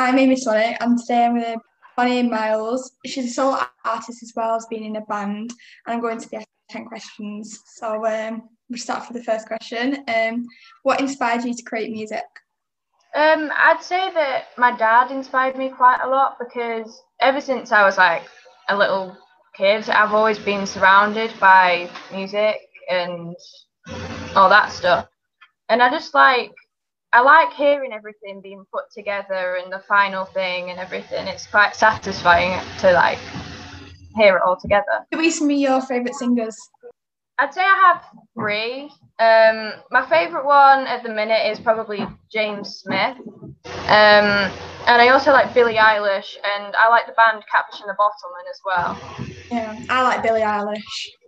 I'm Amy Sonic and today I'm with Bonnie Miles. She's a solo artist as well as being in a band and I'm going to the 10 questions. So um, we'll start with the first question. Um, what inspired you to create music? Um, I'd say that my dad inspired me quite a lot because ever since I was like a little kid, I've always been surrounded by music and all that stuff. And I just like I like hearing everything being put together and the final thing and everything. It's quite satisfying to like hear it all together. Who some of your favourite singers? I'd say I have three. Um, my favourite one at the minute is probably James Smith. Um, and I also like Billie Eilish and I like the band Catfish and the Bottlemen as well. Yeah, I like Billie Eilish.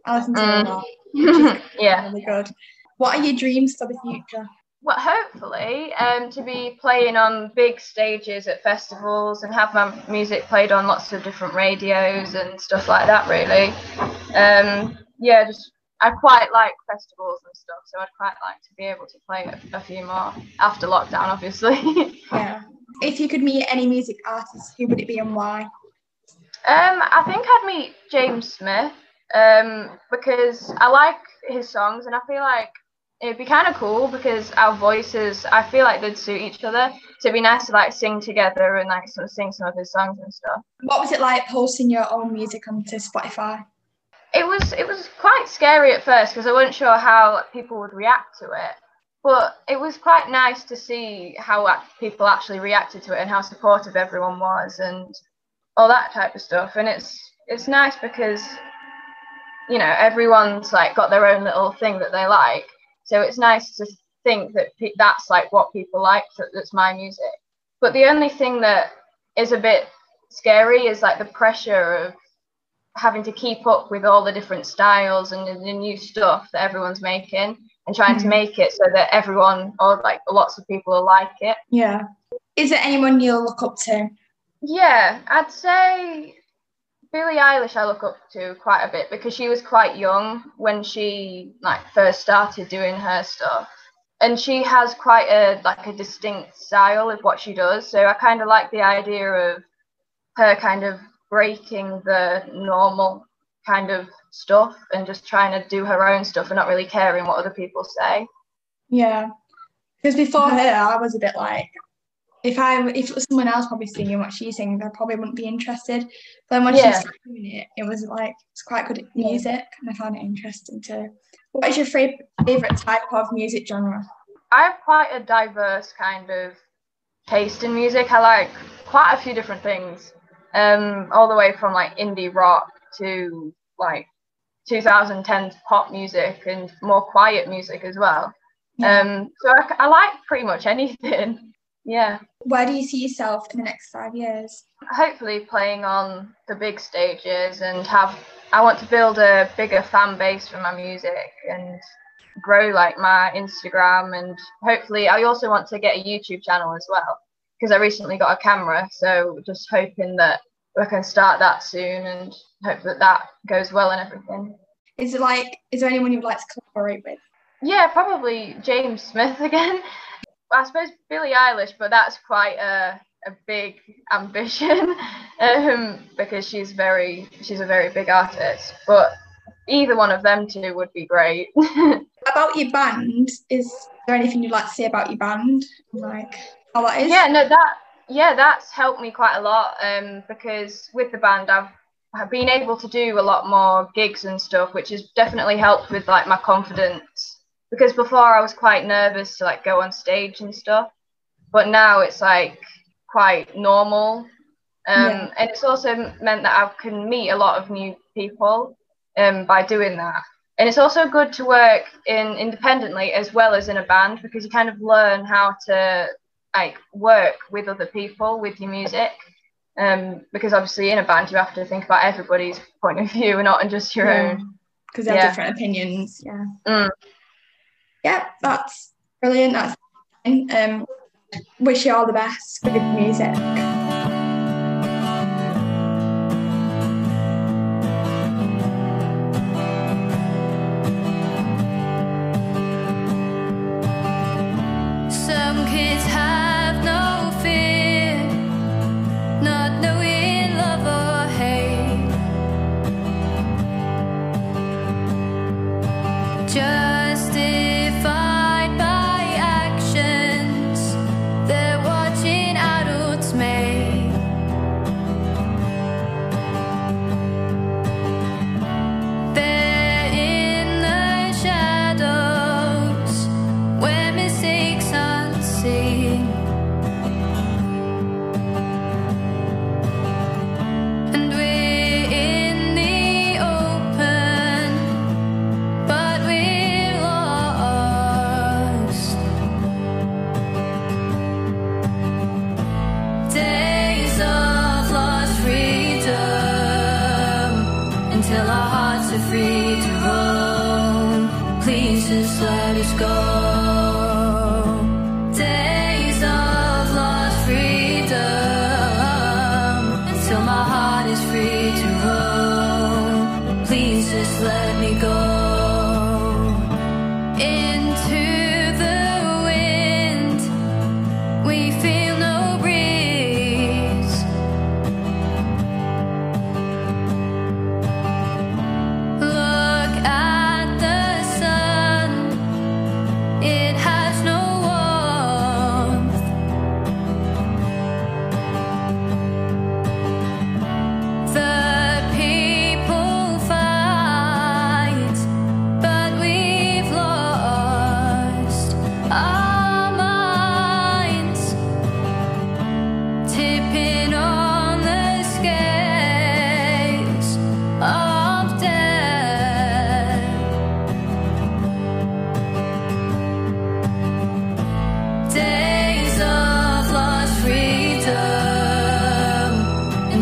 I listen to Mm. her a lot. yeah. Really good. What are your dreams for the future? Well, hopefully, um, to be playing on big stages at festivals and have my music played on lots of different radios and stuff like that. Really, um, yeah, just I quite like festivals and stuff, so I'd quite like to be able to play a, a few more after lockdown, obviously. Yeah. If you could meet any music artist, who would it be and why? Um, I think I'd meet James Smith um, because I like his songs and I feel like it'd be kind of cool because our voices, I feel like they'd suit each other. So it'd be nice to like sing together and like sort of sing some of his songs and stuff. What was it like posting your own music onto Spotify? It was it was quite scary at first because I wasn't sure how people would react to it. But it was quite nice to see how people actually reacted to it and how supportive everyone was and all that type of stuff. And it's it's nice because you know everyone's like got their own little thing that they like. So it's nice to think that pe- that's like what people like. That, that's my music. But the only thing that is a bit scary is like the pressure of having to keep up with all the different styles and the, the new stuff that everyone's making and trying to Mhm. make it so that everyone or like lots of people will like it. Yeah. Is there anyone you'll look up to? Yeah, I'd say Billie Eilish I look up to quite a bit because she was quite young when she like first started doing her stuff. And she has quite a like a distinct style of what she does. So I kind of like the idea of her kind of breaking the normal kind of stuff and just trying to do her own stuff and not really caring what other people say. Yeah. Because before her, I was a bit like, if I if it was someone else probably singing what she's singing, I probably wouldn't be interested. But then when she Yeah. started doing it, it was like it's quite good music, and I found it interesting too. What is your fa- favorite type of music genre? I have quite a diverse kind of taste in music. I like quite a few different things, um, all the way from like indie rock to like 2010s pop music and more quiet music as well. Yeah. Um, so I, I like pretty much anything. Yeah, Where do you see yourself in the next five years? hopefully playing on the big stages and have. I want to build a bigger fan base for my music and grow like my Instagram and hopefully I also want to get a YouTube channel as well because I recently got a camera so just hoping that we can start that soon and hope that that goes well and everything. Is it like is there anyone you'd like to collaborate with? Yeah, probably James Smith again. I suppose Billie Eilish, but that's quite a a big ambition um, because she's very she's a very big artist. But either one of them two would be great. About your band, is there anything you'd like to say about your band? Like how that is? yeah, no, that yeah, that's helped me quite a lot um, because with the band I've I've been able to do a lot more gigs and stuff, which has definitely helped with like my confidence. Because before I was quite nervous to like go on stage and stuff, but now it's like quite normal. Um, Yeah. And it's also meant that I can meet a lot of new people um, by doing that. And it's also good to work in independently as well as in a band because you kind of learn how to like work with other people with your music. Um, because obviously in a band you have to think about everybody's point of view and not just your own. Because they have Yeah. different opinions. Yeah. Mm yeah, that's brilliant. That's fine. Um, wish you all the best. Good music. Some kids have no fear, not knowing love or hate. Just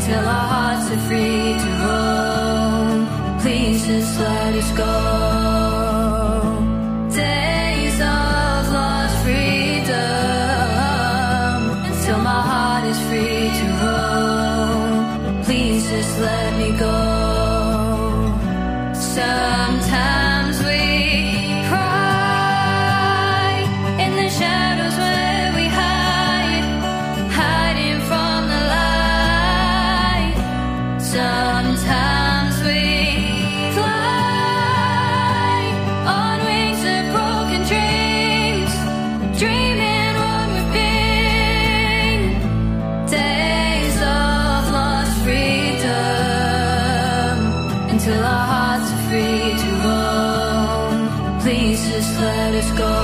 till our hearts are free to roam. Please just let us go. Days of lost freedom until my heart is free to roam. Please just let me go. let us go.